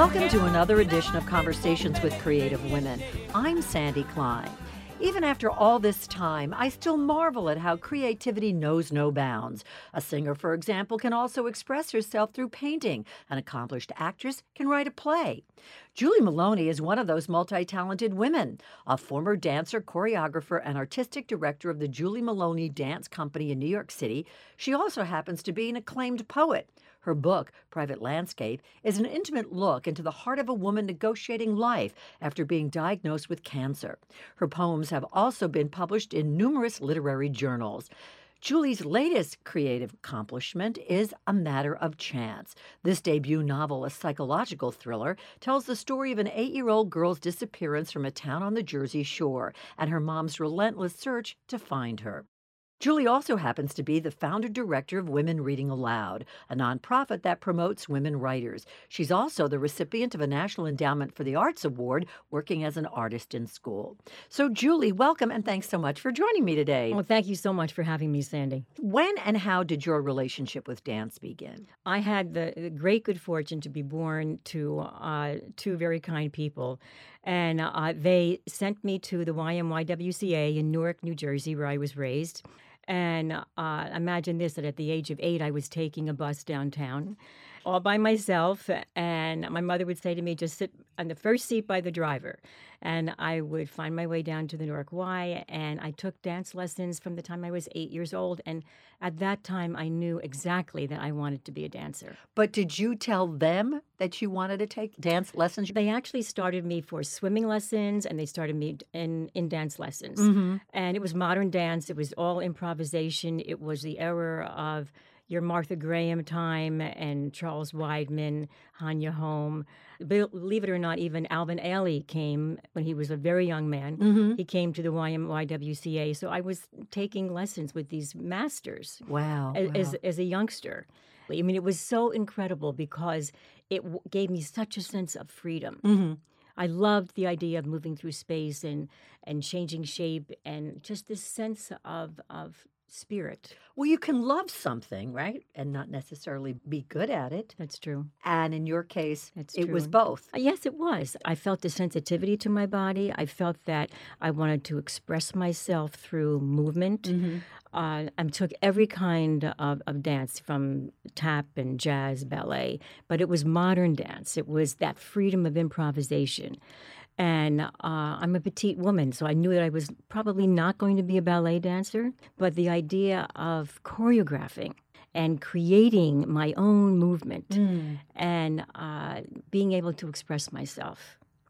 Welcome to another edition of Conversations with Creative Women. I'm Sandy Klein. Even after all this time, I still marvel at how creativity knows no bounds. A singer, for example, can also express herself through painting. An accomplished actress can write a play. Julie Maloney is one of those multi talented women. A former dancer, choreographer, and artistic director of the Julie Maloney Dance Company in New York City, she also happens to be an acclaimed poet. Her book, Private Landscape, is an intimate look into the heart of a woman negotiating life after being diagnosed with cancer. Her poems have also been published in numerous literary journals. Julie's latest creative accomplishment is A Matter of Chance. This debut novel, a psychological thriller, tells the story of an eight year old girl's disappearance from a town on the Jersey Shore and her mom's relentless search to find her. Julie also happens to be the founder director of Women Reading Aloud, a nonprofit that promotes women writers. She's also the recipient of a National Endowment for the Arts Award, working as an artist in school. So, Julie, welcome and thanks so much for joining me today. Well, thank you so much for having me, Sandy. When and how did your relationship with dance begin? I had the, great good fortune to be born to uh, two very kind people. And uh, they sent me to the YMYWCA in Newark, New Jersey, where I was raised. And uh, imagine this that at the age of eight, I was taking a bus downtown all by myself. And my mother would say to me, just sit on the first seat by the driver. And I would find my way down to the Newark Y. And I took dance lessons from the time I was eight years old. And at that time, I knew exactly that I wanted to be a dancer. But did you tell them that you wanted to take dance lessons? They actually started me for swimming lessons and they started me in, in dance lessons. Mm-hmm. And it was modern dance, it was all improvisation, it was the era of your Martha Graham time and Charles Weidman, Hanya Holm. Believe it or not, even Alvin Ailey came when he was a very young man. Mm-hmm. He came to the YMYWCA. So I was taking lessons with these masters Wow. as, wow. as, as a youngster. I mean, it was so incredible because it w- gave me such a sense of freedom. Mhm. I loved the idea of moving through space and and changing shape and just this sense of of spirit. Well, you can love something, right? And not necessarily be good at it. That's true. And in your case, That's it was both. Uh, Yes, it was. I felt a sensitivity to my body. I felt that I wanted to express myself through movement. Mm-hmm. Uh, I took every kind of, of dance from tap and jazz, ballet, but it was modern dance. It was that freedom of improvisation. And uh, I'm a petite woman, so I knew that I was probably not going to be a ballet dancer. But the idea of choreographing and creating my own movement Mm. and uh, being able to express myself,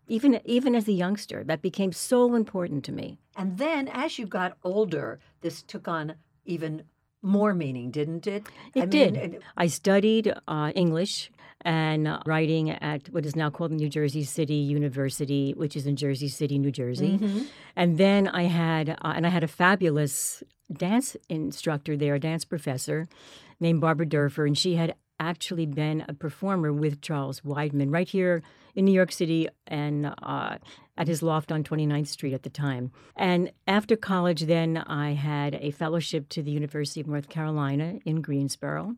even even as a youngster, that became so important to me. And then as you got older, this took on even more meaning, didn't it? It I did. mean, it- I studied uh, English and writing at what is now called New Jersey City University, which is in Jersey City, New Jersey. Mhm. And then I had, uh, and I had a fabulous dance instructor there, a dance professor named Barbara Durfer, and she had actually been a performer with Charles Weidman right here in New York City and uh, at his loft on 29th Street at the time. And after college, then I had a fellowship to the University of North Carolina in Greensboro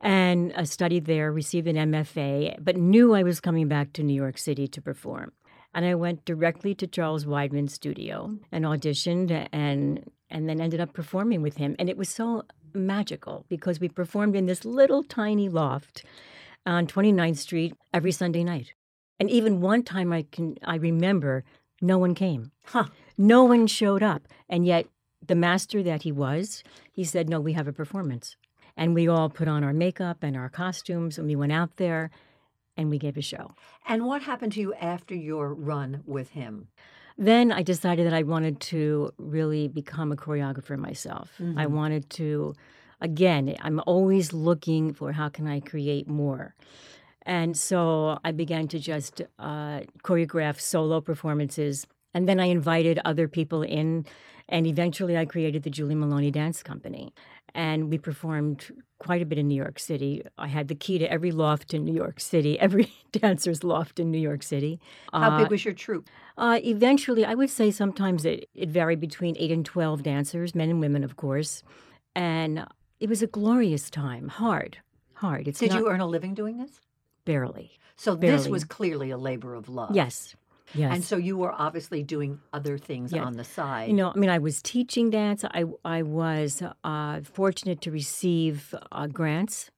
and uh, studied there, received an MFA, but knew I was coming back to New York City to perform. And I went directly to Charles Weidman's studio and auditioned and and then ended up performing with him. And it was so magical because we performed in this little tiny loft on 29th Street every Sunday night. And even one time I can I remember no one came. Huh. No one showed up. And yet the master that he was, he said, No, we have a performance. And we all put on our makeup and our costumes and we went out there and we gave a show. And what happened to you after your run with him? Then I decided that I wanted to really become a choreographer myself. I Mhm. wanted to, again, I'm always looking for how can I create more. And so I began to just uh, choreograph solo performances. And then I invited other people in. And eventually I created the Julie Maloney Dance Company. And we performed quite a bit in New York City. I had the key to every loft in New York City, every dancer's loft in New York City. How Uh, big was your troupe? uh, eventually, I would say sometimes it, it varied between eight and 12 dancers, men and women, of course. And it was a glorious time. Hard, hard. It's Did not, you earn a living doing this? barely. So this was clearly a labor of love. Yes. Yes. And so you were obviously doing other things Yes. on the side. You know, I mean, I was teaching dance. I I was uh, fortunate to receive uh, grants,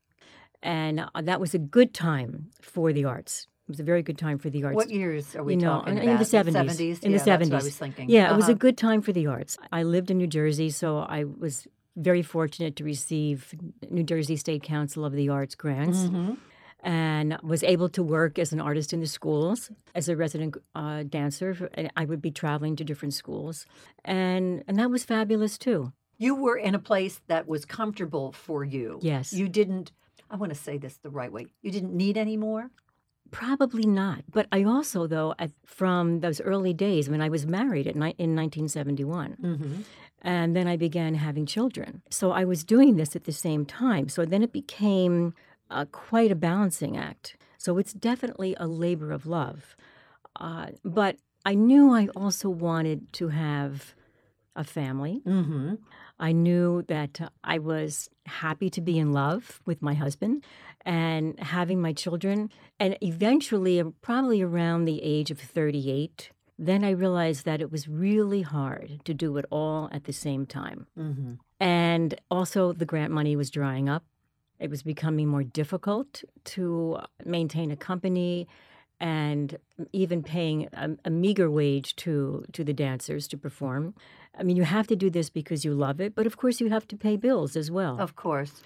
and uh, that was a good time for the arts. It was a very good time for the arts. what years are we you know, talking in, about? in the seventies. In yeah, the seventies, what I was thinking. Yeah, it was a Uh-huh. good time for the arts. I lived in New Jersey, so I was very fortunate to receive New Jersey State Council of the Arts grants. Mhm. And was able to work as an artist in the schools as a resident uh, dancer. And I would be traveling to different schools, and and that was fabulous too. You were in a place that was comfortable for you. Yes. You didn't, I want to say this the right way, you didn't need any more? Probably not, but I also though at, from those early days when I was married at ni- in 1971. Mm-hmm. And then I began having children. So I was doing this at the same time. So then it became uh, quite a balancing act. So it's definitely a labor of love. Uh, but I knew I also wanted to have a family. Mm-hmm. I knew that I was happy to be in love with my husband and having my children. And eventually, probably around the age of 38, then I realized that it was really hard to do it all at the same time. Mm-hmm. And also, the grant money was drying up. It was becoming more difficult to maintain a company and even paying a, a meager wage to, to the dancers to perform. I mean, you have to do this because you love it, but of course, you have to pay bills as well. Of course.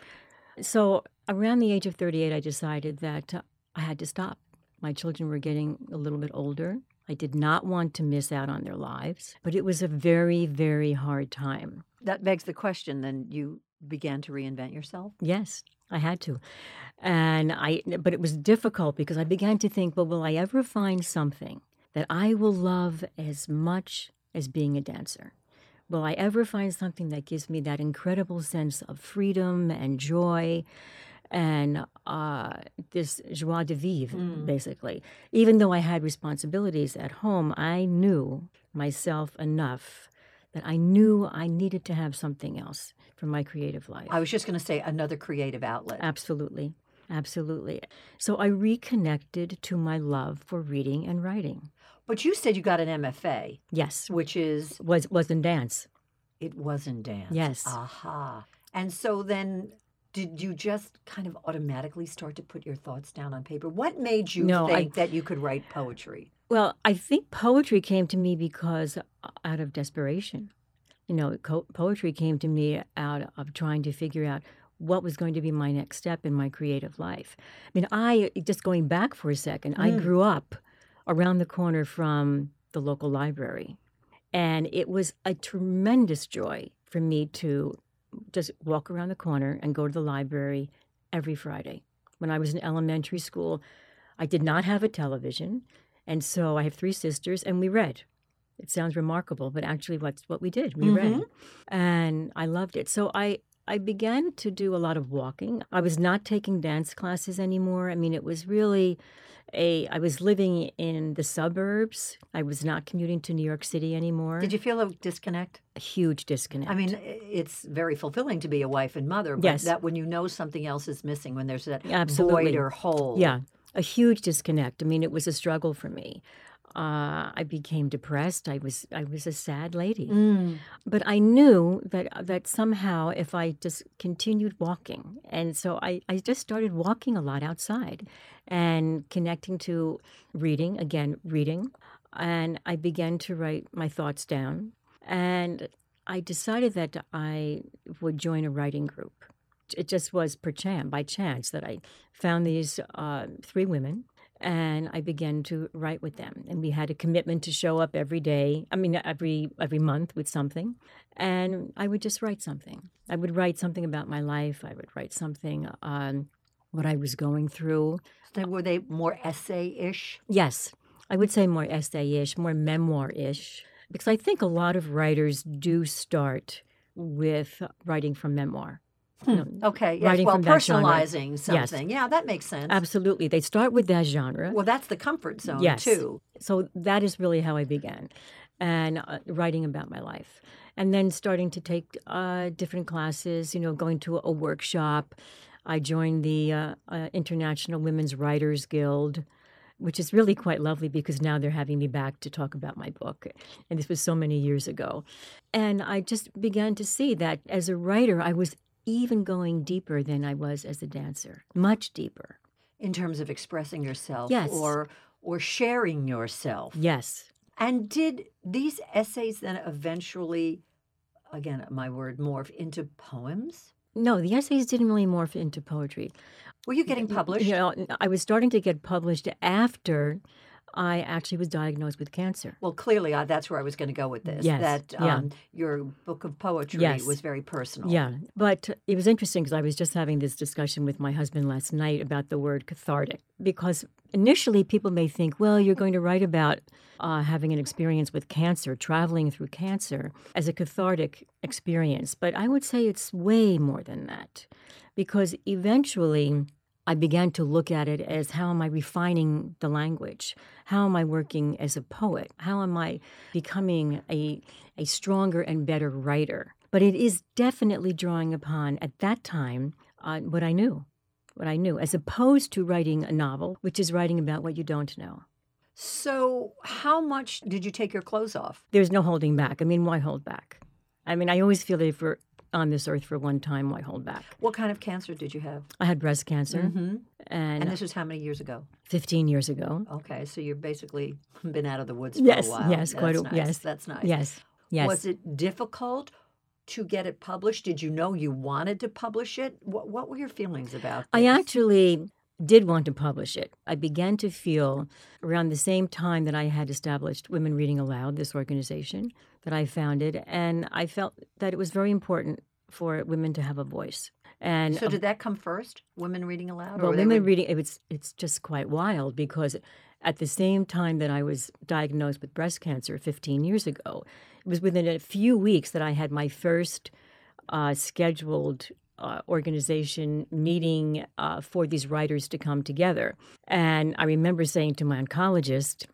So, around the age of 38, I decided that uh, I had to stop. My children were getting a little bit older. I did not want to miss out on their lives, but it was a very, very hard time. That begs the question then you began to reinvent yourself? Yes, I had to. And I but it was difficult because I began to think, well, will I ever find something that I will love as much as being a dancer? Will I ever find something that gives me that incredible sense of freedom and joy and uh, this joie de vivre, basically? Even though I had responsibilities at home, I knew myself enough that I knew I needed to have something else for my creative life. I was just going to say another creative outlet. Absolutely. Absolutely. So I reconnected to my love for reading and writing. But you said you got an MFA, Yes. which is Was was in dance. it was in dance. Yes. Aha. And so then did you just kind of automatically start to put your thoughts down on paper? What made you No, I- think that you could write poetry? Well, I think poetry came to me because uh, out of desperation. You know, co- poetry came to me out of trying to figure out what was going to be my next step in my creative life. I mean, I just going back for a second, I Mm. grew up around the corner from the local library. And it was a tremendous joy for me to just walk around the corner and go to the library every Friday. When I was in elementary school, I did not have a television. And so I have three sisters, and we read. It sounds remarkable, but actually, what's what we did. We read, mm-hmm. and I loved it. So I I began to do a lot of walking. I was not taking dance classes anymore. I mean, it was really a. I was living in the suburbs. I was not commuting to New York City anymore. Did you feel a disconnect? A huge disconnect. I mean, it's very fulfilling to be a wife and mother, but Yes. that when you know something else is missing, when there's that Absolutely. void or hole. Yeah, a huge disconnect. I mean, it was a struggle for me. Uh, I became depressed. I was I was a sad lady. Mm. But I knew that that somehow if I just continued walking, and so I, I just started walking a lot outside and connecting to reading, again, reading. And I began to write my thoughts down. And I decided that I would join a writing group. It just was per chance, by chance that I found these uh, three women and I began to write with them. And we had a commitment to show up every day. I mean, every every month with something, and I would just write something. I would write something about my life. I would write something on what I was going through. So were they more essay-ish? Yes, I would say more essay-ish, more memoir-ish, because I think a lot of writers do start with writing from memoir. You know, Okay, yes. Writing well, from that genre. personalizing Yes. something. Yeah, that makes sense. Absolutely, they start with that genre. Well, that's the comfort zone Yes. too. So that is really how I began, and uh, writing about my life, and then starting to take uh, different classes. You know, going to a workshop. I joined the uh, uh, International Women's Writers Guild, which is really quite lovely because now they're having me back to talk about my book. And this was so many years ago. And I just began to see that as a writer, I was even going deeper than I was as a dancer, much deeper. In terms of expressing yourself Yes. or or sharing yourself. Yes. And did these essays then eventually again my word morph into poems? No, the essays didn't really morph into poetry. Were you getting published? You know, I was starting to get published after I actually was diagnosed with cancer. Well, clearly, uh, that's where I was going to go with this. Yes, That yeah. um, your book of poetry Yes. was very personal. Yeah, but it was interesting because I was just having this discussion with my husband last night about the word cathartic. Because initially, people may think, well, you're going to write about uh, having an experience with cancer, traveling through cancer as a cathartic experience. But I would say it's way more than that. Because eventually, I began to look at it as how am I refining the language? How am I working as a poet? How am I becoming a, a stronger and better writer? But it is definitely drawing upon, at that time, uh, what I knew, what I knew, as opposed to writing a novel, which is writing about what you don't know. So, how much did you take your clothes off? There's no holding back. I mean, why hold back? I mean, I always feel that if we're on this earth for one time, why hold back? What kind of cancer did you have? I had breast cancer, Mm-hmm. and, And this was how many years ago? 15 years ago. Okay, so you've basically been out of the woods for Yes, a while. yes, quite a- That's nice. yes, That's nice. Yes, yes. Was it difficult to get it published? Did you know you wanted to publish it? What, what were your feelings about I actually did want to publish it. I began to feel around the same time that I had established Women Reading Aloud, this organization that I founded, and I felt that it was very important for women to have a voice. And So, did that come first? Women reading aloud? well, women re- reading it's it's just quite wild because at the same time that I was diagnosed with breast cancer 15 years ago, it was within a few weeks that I had my first uh, scheduled uh, organization meeting uh, for these writers to come together. And I remember saying to my oncologist,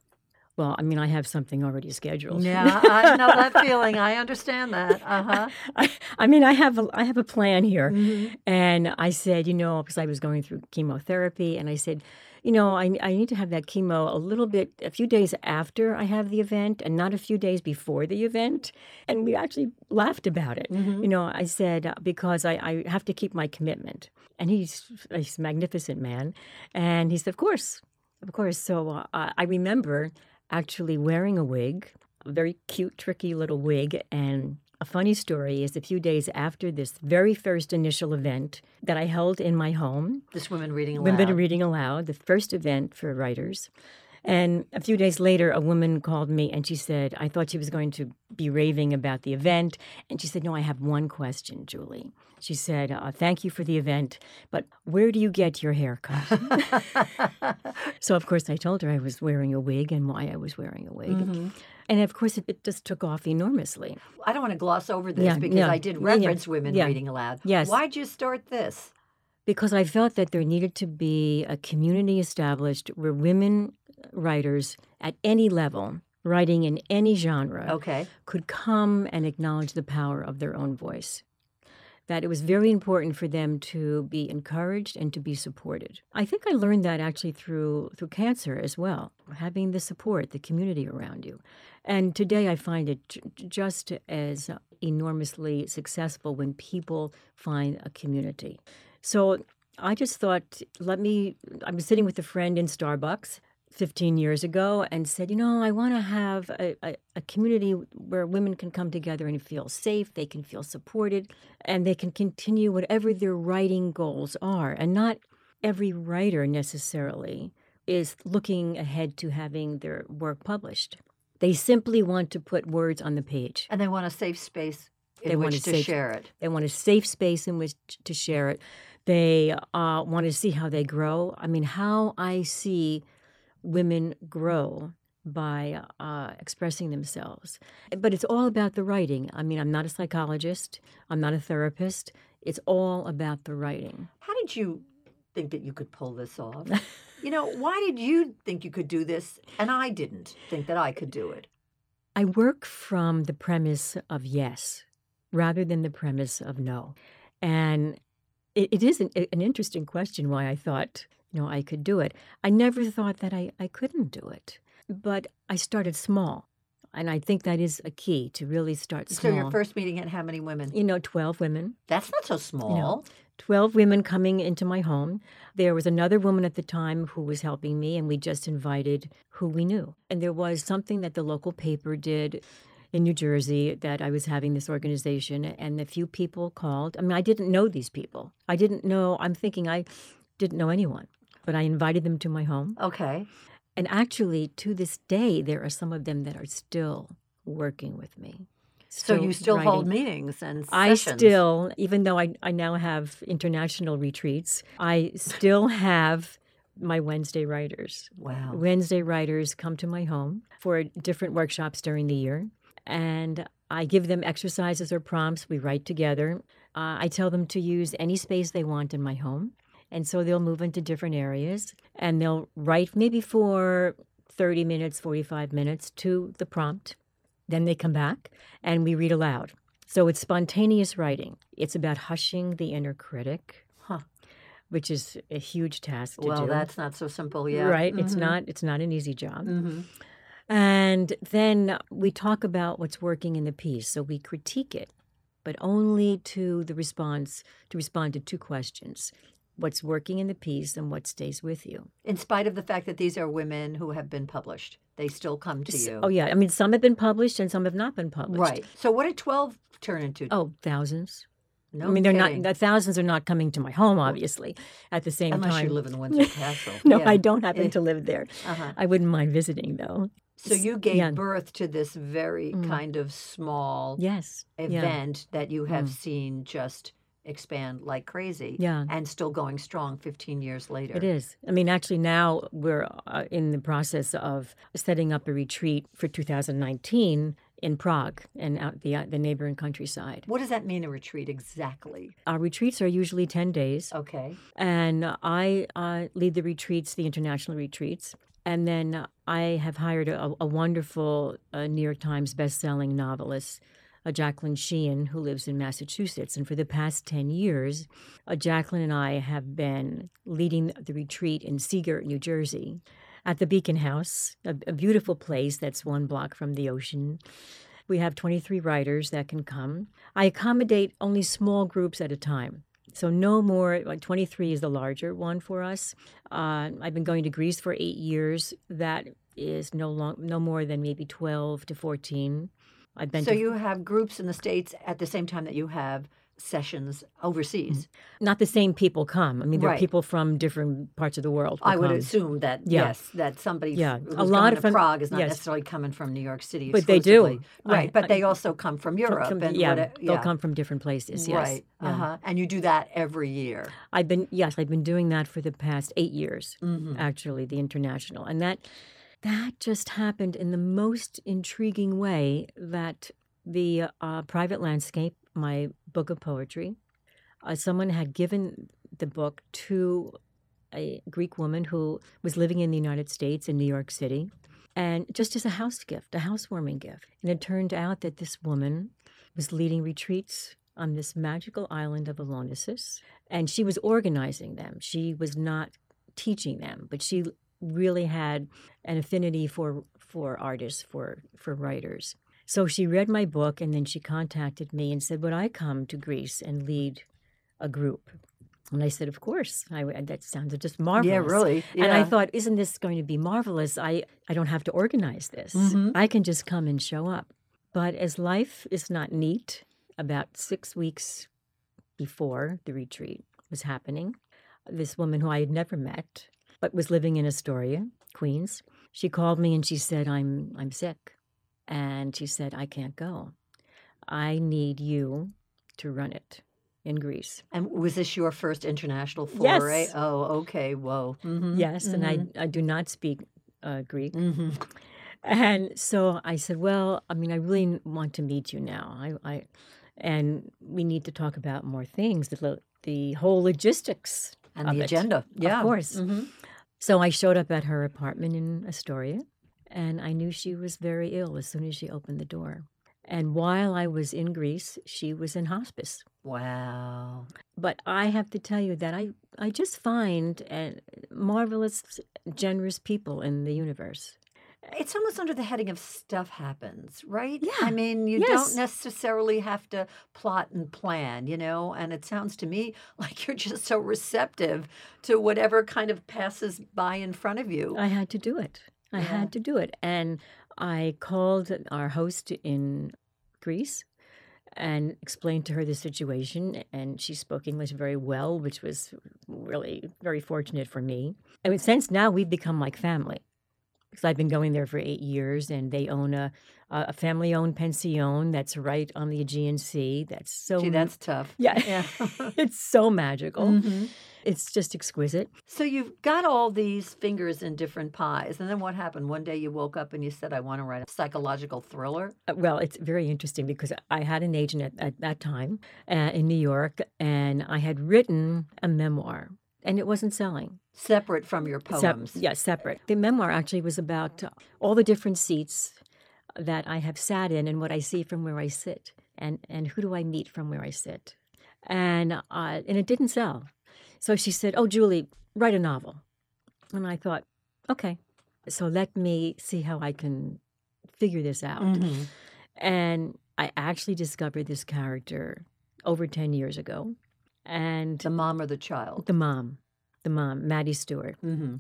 "Well, I mean, I have something already scheduled." Yeah, I know that feeling. I understand that. Uh huh. I, I mean, I have a, I have a plan here, Mm-hmm. and I said, you know, because I was going through chemotherapy, and I said, you know, I I need to have that chemo a little bit, a few days after I have the event, and not a few days before the event. And we actually laughed about it. Mm-hmm. You know, I said because I, I have to keep my commitment, and he's he's a magnificent man, and he said, of course, of course. So uh, I remember actually wearing a wig, a very cute, tricky little wig. And a funny story is a few days after this very first initial event that I held in my home, This women reading aloud. Women Reading Aloud, the first event for writers. And a few days later, a woman called me and she said, I thought she was going to be raving about the event. And she said, No, I have one question, Julie. She said, uh, Thank you for the event, but where do you get your hair cut? so, of course, I told her I was wearing a wig and why I was wearing a wig. Mm-hmm. And of course, it, it just took off enormously. I don't want to gloss over this Yeah, because yeah, I did yeah, yeah, reference women reading aloud. Yes. Why'd you start this? because I felt that there needed to be a community established where women writers at any level, writing in any genre, Okay. could come and acknowledge the power of their own voice. That it was very important for them to be encouraged and to be supported. I think I learned that actually through through cancer as well, having the support, the community around you. And today I find it just as enormously successful when people find a community. So I just thought, let me. I was sitting with a friend in Starbucks 15 years ago and said, you know, I want to have a, a, a community where women can come together and feel safe, they can feel supported, and they can continue whatever their writing goals are. And not every writer necessarily is looking ahead to having their work published. They simply want to put words on the page. And they want a safe space in They want which a to safe- share it. They want a safe space in which to share it. They uh, want to see how they grow. I mean, how I see women grow by uh, expressing themselves. But it's all about the writing. I mean, I'm not a psychologist, I'm not a therapist. It's all about the writing. How did you think that you could pull this off? you know, why did you think you could do this and I didn't think that I could do it? I work from the premise of yes rather than the premise of no. And it, it is an, an interesting question why I thought, you know, I could do it. I never thought that I, I couldn't do it. But I started small. And I think that is a key to really start small. So your first meeting had how many women? you know, 12 women. That's not so small. 12 women coming into my home. There was another woman at the time who was helping me, and we just invited who we knew. And there was something that the local paper did in New Jersey that I was having this organization, and a few people called. I mean, I didn't know these people. I didn't know, I'm thinking I didn't know anyone, but I invited them to my home. Okay. And actually, to this day, there are some of them that are still working with me. So you still hold meetings and sessions. I still, even though I, I now have international retreats, I still have my Wednesday writers. Wow. Wednesday writers come to my home for different workshops during the year, and I give them exercises or prompts. We write together. Uh, I tell them to use any space they want in my home, and so they'll move into different areas and they'll write maybe for 30 minutes, 45 minutes to the prompt. Then they come back and we read aloud. So it's spontaneous writing. It's about hushing the inner critic, Huh. which is a huge task to do. Well, do. that's not so simple. Yeah. Right? It's Mhm. not it's not an easy job. Mhm. And then we talk about what's working in the piece. So we critique it, but only to the response to respond to two questions. What's working in the piece and what stays with you. In spite of the fact that these are women who have been published, they still come to you. Oh yeah, I mean some have been published and some have not been published. Right. So what did 12 turn into? Oh, thousands. no I mean, they're kidding. not. The thousands are not coming to my home, obviously. At the same Unless time, you live in Windsor Castle. no, Yeah. I don't happen to live there. Uh-huh. I wouldn't mind visiting, though. So you gave yeah. birth to this very Mm. kind of small Yes. Yeah. event that you have Mm. seen just expand like crazy Yeah. and still going strong 15 years later. It is. I mean, actually, now we're uh, in the process of setting up a retreat for 2019 in Prague and out the uh, the neighboring countryside. What does that mean, a retreat exactly? Our retreats are usually 10 days, Okay. and I uh, lead the retreats, the international retreats. And then I have hired a, a wonderful uh, New York Times best-selling novelist, uh, Jacqueline Sheehan, who lives in Massachusetts. And for the past 10 years, uh, Jacqueline and I have been leading the retreat in Sea Girt, New Jersey, at the Beacon House, a, a beautiful place that's one block from the ocean. We have 23 writers that can come. I accommodate only small groups at a time. So no more, like 23 is the larger one for us. Uh, I've been going to Greece for eight years. That is no long, no more than maybe 12 to 14. I've been So to you have groups in the States at the same time that you have sessions overseas. not the same people come. I mean, there Right. are people from different parts of the world. I would come. assume that, Yeah. yes, that somebody Yeah. who's A lot of to Prague is not yes. necessarily coming from New York City But they do. Right, I- but I- they also come from Europe. from- and yeah, what- they'll come from different places. Yes. Right. Yeah. Uh-huh. And you do that every year. I've been yes, I've been doing that for the past eight years. Mhm. Actually, the international, and that that just happened in the most intriguing way. That the uh, private landscape, my book of poetry, uh, someone had given the book to a Greek woman who was living in the United States in New York City, and just as a house gift, a housewarming gift. And it turned out that this woman was leading retreats on this magical island of Alonissos, and she was organizing them. She was not teaching them, but she really had an affinity for for artists, for for writers. So she read my book, and then she contacted me and said, "Would I come to Greece and lead a group?" And I said, "Of course." I, that sounded just marvelous. Yeah, really. And I thought, isn't this going to be marvelous? I, I don't have to organize this. Mhm. I can just come and show up. But as life is not neat, about six weeks before the retreat was happening, this woman who I had never met, but was living in Astoria, Queens, she called me and she said, I'm I'm sick. And she said, I can't go. I need you to run it in Greece. And was this your first international foray? Yes. foray? Oh, okay. Whoa. Mhm. Yes, and I, I do not speak uh, Greek. Mhm. And so I said, "Well, I mean, I really want to meet you now. I, I and we need to talk about more things, the the whole logistics And of the it, agenda. Yeah. of course." So I showed up at her apartment in Astoria, and I knew she was very ill as soon as she opened the door. And while I was in Greece, she was in hospice. Wow. But I have to tell you that I, I just find uh, marvelous, generous people in the universe. It's almost under the heading of stuff happens, right? Yeah. I mean, you Yes. don't necessarily have to plot and plan, you know? And it sounds to me like you're just so receptive to whatever kind of passes by in front of you. I had to do it. I Yeah. had to do it. And I called our host in Greece and explained to her the situation. And she spoke English very well, which was really very fortunate for me. I mean, since now we've become like family because I've been going there for eight years and they own a, a family owned pension that's right on the Aegean Sea. That's so. Gee, that's tough. yeah. Yeah. it's so magical. Mhm. It's just exquisite. So you've got all these fingers in different pies. And then what happened? One day you woke up and you said, I want to write a psychological thriller. Uh, Well, it's very interesting because I had an agent at, at that time uh, in New York, and I had written a memoir, and it wasn't selling. Separate from your poems. yeah, separate. The memoir actually was about uh, all the different seats that I have sat in and what I see from where I sit, and and who do I meet from where I sit, and uh, and it didn't sell. So she said, "Oh, Julie, write a novel," and I thought, okay, so let me see how I can figure this out. Mhm. And I actually discovered this character over 10 years ago. And The mom or the child. the mom, the mom, Maddie Stewart. Mm-hmm.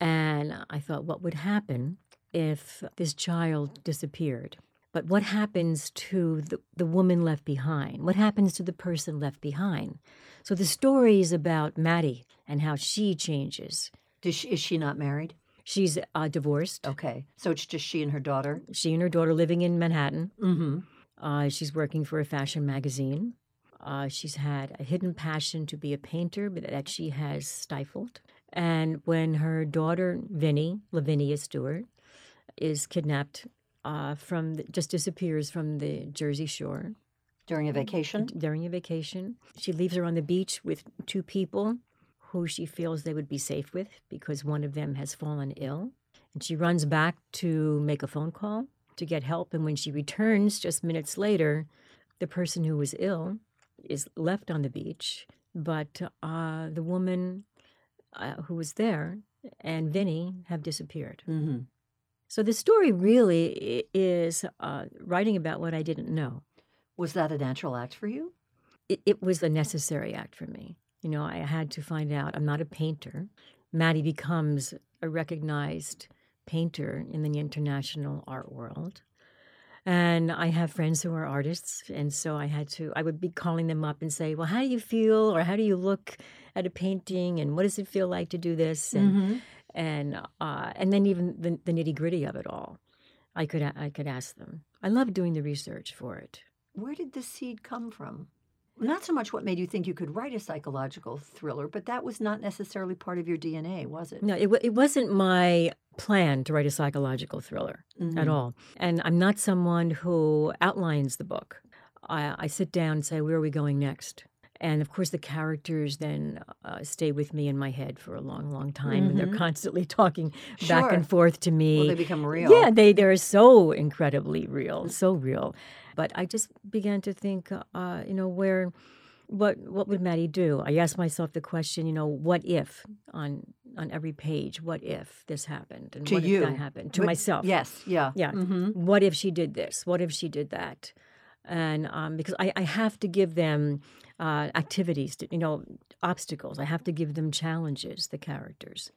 And I thought, what would happen if this child disappeared? But what happens to the, the woman left behind? What happens to the person left behind? So the story is about Maddie and how she changes. She, is she not married? She's uh, divorced. Okay. So it's just she and her daughter? She and her daughter living in Manhattan. Mm-hmm. Uh, she's working for a fashion magazine. Uh, she's had a hidden passion to be a painter, but that she has stifled. And when her daughter, Vinnie, Lavinia Stewart, is kidnapped uh, from, the, just disappears from the Jersey Shore During a vacation? during a vacation, she leaves her on the beach with two people who she feels they would be safe with because one of them has fallen ill. And she runs back to make a phone call to get help. And when she returns just minutes later, the person who was ill is left on the beach, but uh, the woman uh, who was there and Vinny have disappeared. Mm-hmm. So the story really is uh, writing about what I didn't know. Was that a natural act for you? it, it was a necessary act for me. You know, I had to find out I'm not a painter. Maddie becomes a recognized painter in the international art world. And I have friends who are artists. And so I had to, I would be calling them up and say, well, how do you feel? Or how do you look at a painting? And what does it feel like to do this? And, Mm-hmm. and, uh, and then even the, the nitty gritty of it all. I could, I could ask them. I love doing the research for it. Where did the seed come from? Not so much what made you think you could write a psychological thriller, but that was not necessarily part of your DNA, was it? No, it, wa- it wasn't my plan to write a psychological thriller at Mhm. all. And I'm not someone who outlines the book. I, I sit down and say, where are we going next? And of course, the characters then uh, stay with me in my head for a long, long time, and they're constantly talking back and forth to me. Well, they become real. Yeah, they they're so incredibly real, so real. But I just began to think, uh, you know, where, what what would Maddie do? I asked myself the question, you know, what if on on every page, what if this happened, and To what you. if that happened to myself? Yes, yeah. Yeah. Mm-hmm. What if she did this? What if she did that? And um, because I, I have to give them uh, activities, to, you know, obstacles. I have to give them challenges. The characters.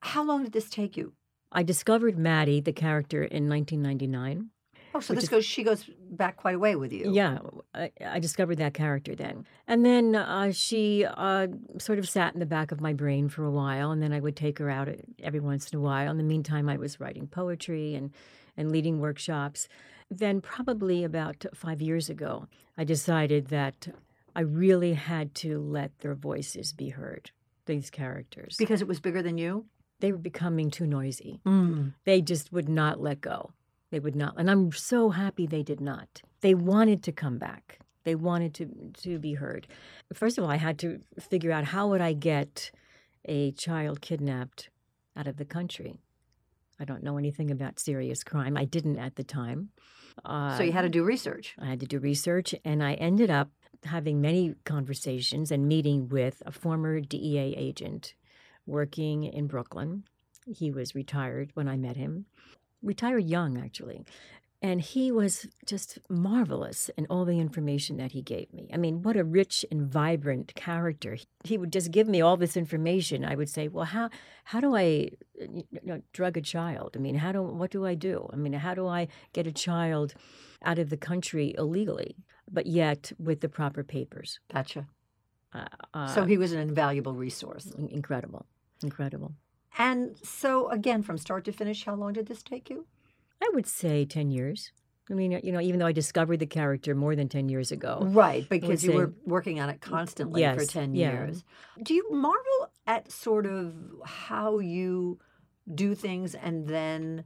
How long did this take you? I discovered Maddie, the character, in 1999. Oh, so this is- goes. She goes back quite a way with you. Yeah, I, I discovered that character then. And then uh, she uh, sort of sat in the back of my brain for a while, and then I would take her out every once in a while. In the meantime, I was writing poetry and, and leading workshops. Then, probably about five years ago, I decided that I really had to let their voices be heard, these characters. because it was bigger than you. they were becoming too noisy. Mm. They just would not let go. They would not. And I'm so happy they did not. They wanted to come back. They wanted to to be heard. First of all, I had to figure out how would I get a child kidnapped out of the country. I don't know anything about serious crime. I didn't at the time. Uh, so you had to do research. I had to do research, and I ended up having many conversations and meeting with a former DEA agent working in Brooklyn. He was retired when I met him, retired young, actually. And he was just marvelous in all the information that he gave me. I mean, what a rich and vibrant character. He would just give me all this information. I would say, "Well, how how do I you know, drug a child? I mean, how do what do I do? I mean, how do I get a child out of the country illegally, but yet with the proper papers?" Gotcha. Uh, uh, So he was an invaluable resource. incredible, incredible. And so, again, from start to finish, how long did this take you? I would say ten years. I mean, you know, even though I discovered the character more than ten years ago, Right, because you say- were working on it constantly for 10 yeah. years. Do you marvel at sort of how you do things and then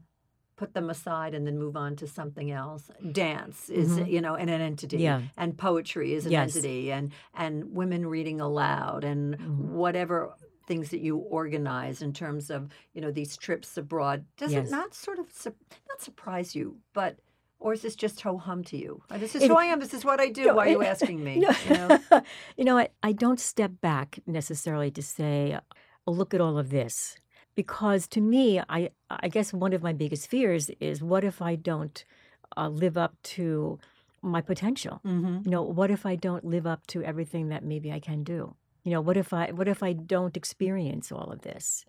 put them aside and then move on to something else? Dance is, Mhm. you know, an, an entity. Yeah. And poetry is an Yes. entity and and women reading aloud and Mhm. whatever things that you organize in terms of, you know, these trips abroad. Does Yes. it not sort of su- not surprise you, but or is this just ho hum to you? Uh, This is It- who I am. This is what I do. No, Why are you asking me? No, You know? you know, I, I don't step back necessarily to say, oh, look at all of this. Because to me, I, I guess one of my biggest fears is what if I don't uh, live up to my potential? hmm You know, what if I don't live up to everything that maybe I can do? You know, what if I what if I don't experience all of this?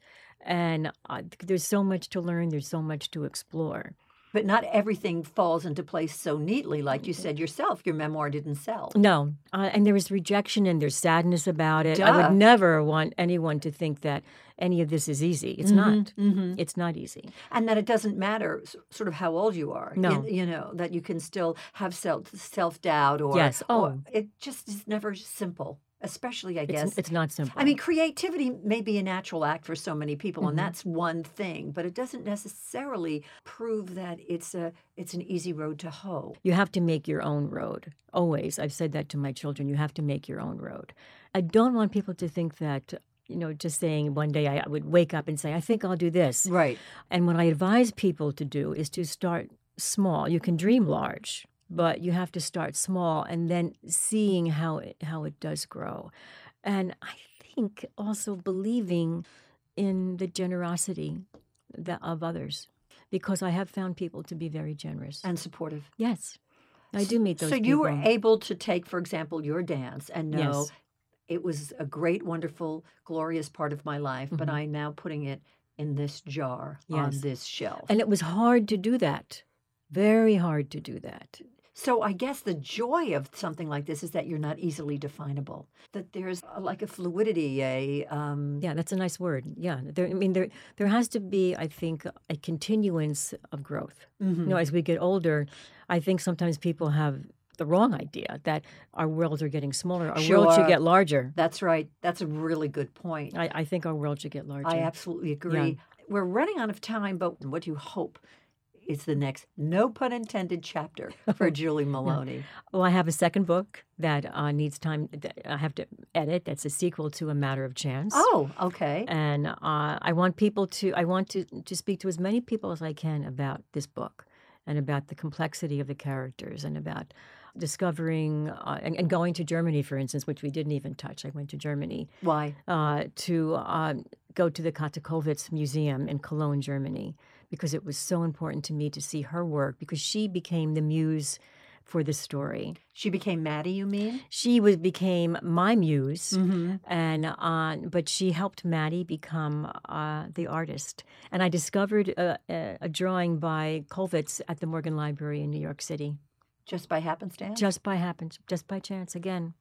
And uh, there's so much to learn. There's so much to explore. But not everything falls into place so neatly, like you said yourself. Your memoir didn't sell. No, uh, and was rejection and there's sadness about it. I would never want anyone to think that any of this is easy. It's not. hmm It's not easy. And that it doesn't matter, sort of how old you are. No. you, you know that you can still have self self doubt, or Yes. or Oh. it just is never simple. Especially, I guess. It's, it's not simple. I mean, creativity may be a natural act for so many people, Mhm. and that's one thing. But it doesn't necessarily prove that it's a it's an easy road to hoe. you have to make your own road. Always. I've said that to my children. You have to make your own road. I don't want people to think that, you know, just saying one day I would wake up and say, I think I'll do this. Right. And what I advise people to do is to start small. You can dream large, but you have to start small and then seeing how it, how it does grow. And I think also believing in the generosity that, of others, because I have found people to be very generous. And supportive. yes, I do meet those. So you were able to take, for example, your dance and know Yes. it was a great, wonderful, glorious part of my life, but Mhm. I'm now putting it in this jar on this shelf. and it was hard to do that. Very hard to do that. So I guess the joy of something like this is that you're not easily definable. That there's a, like a fluidity, a um, Yeah, that's a nice word. Yeah, there, I mean, there there has to be, I think, a continuance of growth. mhm. You know, as we get older, I think sometimes people have the wrong idea that our worlds are getting smaller. Our world Sure. should get larger. That's right. That's a really good point. I, I think our world should get larger. I absolutely agree. We're running out of time, but what do you hope is the next, no pun intended, chapter for Julie Maloney? well, I have a second book that uh, needs time. That I have to edit. That's a sequel to A Matter of Chance. Oh, okay. and uh, I want people to I want to to speak to as many people as I can about this book and about the complexity of the characters and about discovering uh, and, and going to Germany, for instance, which we didn't even touch. I went to Germany Why? uh, to um, go to the Käthe Kollwitz Museum in Cologne, Germany, because it was so important to me to see her work because she became the muse for the story. She became Maddie, you mean? She was became my muse Mm-hmm. and uh, but she helped Maddie become uh, the artist. And I discovered a, a, a drawing by Kollwitz at the Morgan Library in New York City, Just by happenstance? just by happen, just by chance again.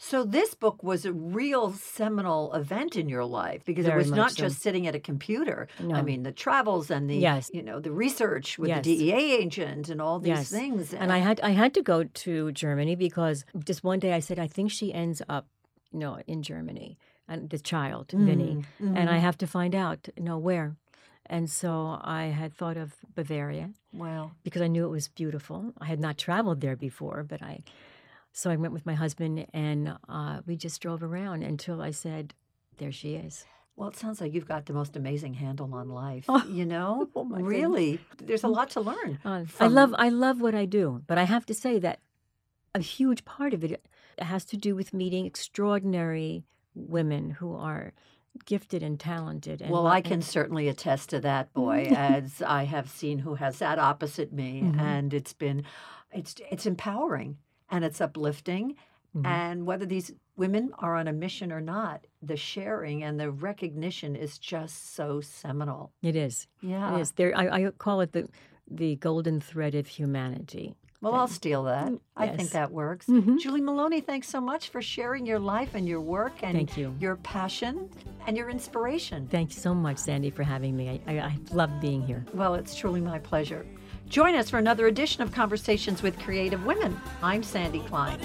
So this book was a real seminal event in your life because it was not so. just sitting at a computer. No. I mean, the travels and the Yes. you know the research with Yes. the DEA agent and all these Yes. things. And I had I had to go to Germany because just one day I said I think she ends up, you know, in Germany, and the child Vinny, Mm, and I mhm. have to find out, you know, where. And so I had thought of Bavaria. Wow. because I knew it was beautiful. I had not traveled there before, but I, so I went with my husband and uh, we just drove around until I said, "There she is." Well, it sounds like you've got the most amazing handle on life. Oh. You know, Oh, my goodness. really, there's a lot to learn. Uh, I love I love what I do, but I have to say that a huge part of it has to do with meeting extraordinary women who are gifted and talented. And Well, I can and- certainly attest to that, boy, as I have seen who has sat opposite me, Mhm. and it's been, it's it's empowering and it's uplifting. Mhm. And whether these women are on a mission or not, the sharing and the recognition is just so seminal. It is. Yeah. It is. There. I, I call it the the golden thread of humanity. Well, I'll steal that. I think that works. Mhm. Julie Maloney, thanks so much for sharing your life and your work and Thank you. your passion and your inspiration. Thank you so much, Sandy, for having me. I, I, I love being here. Well, it's truly my pleasure. Join us for another edition of Conversations with Creative Women. I'm Sandy Klein.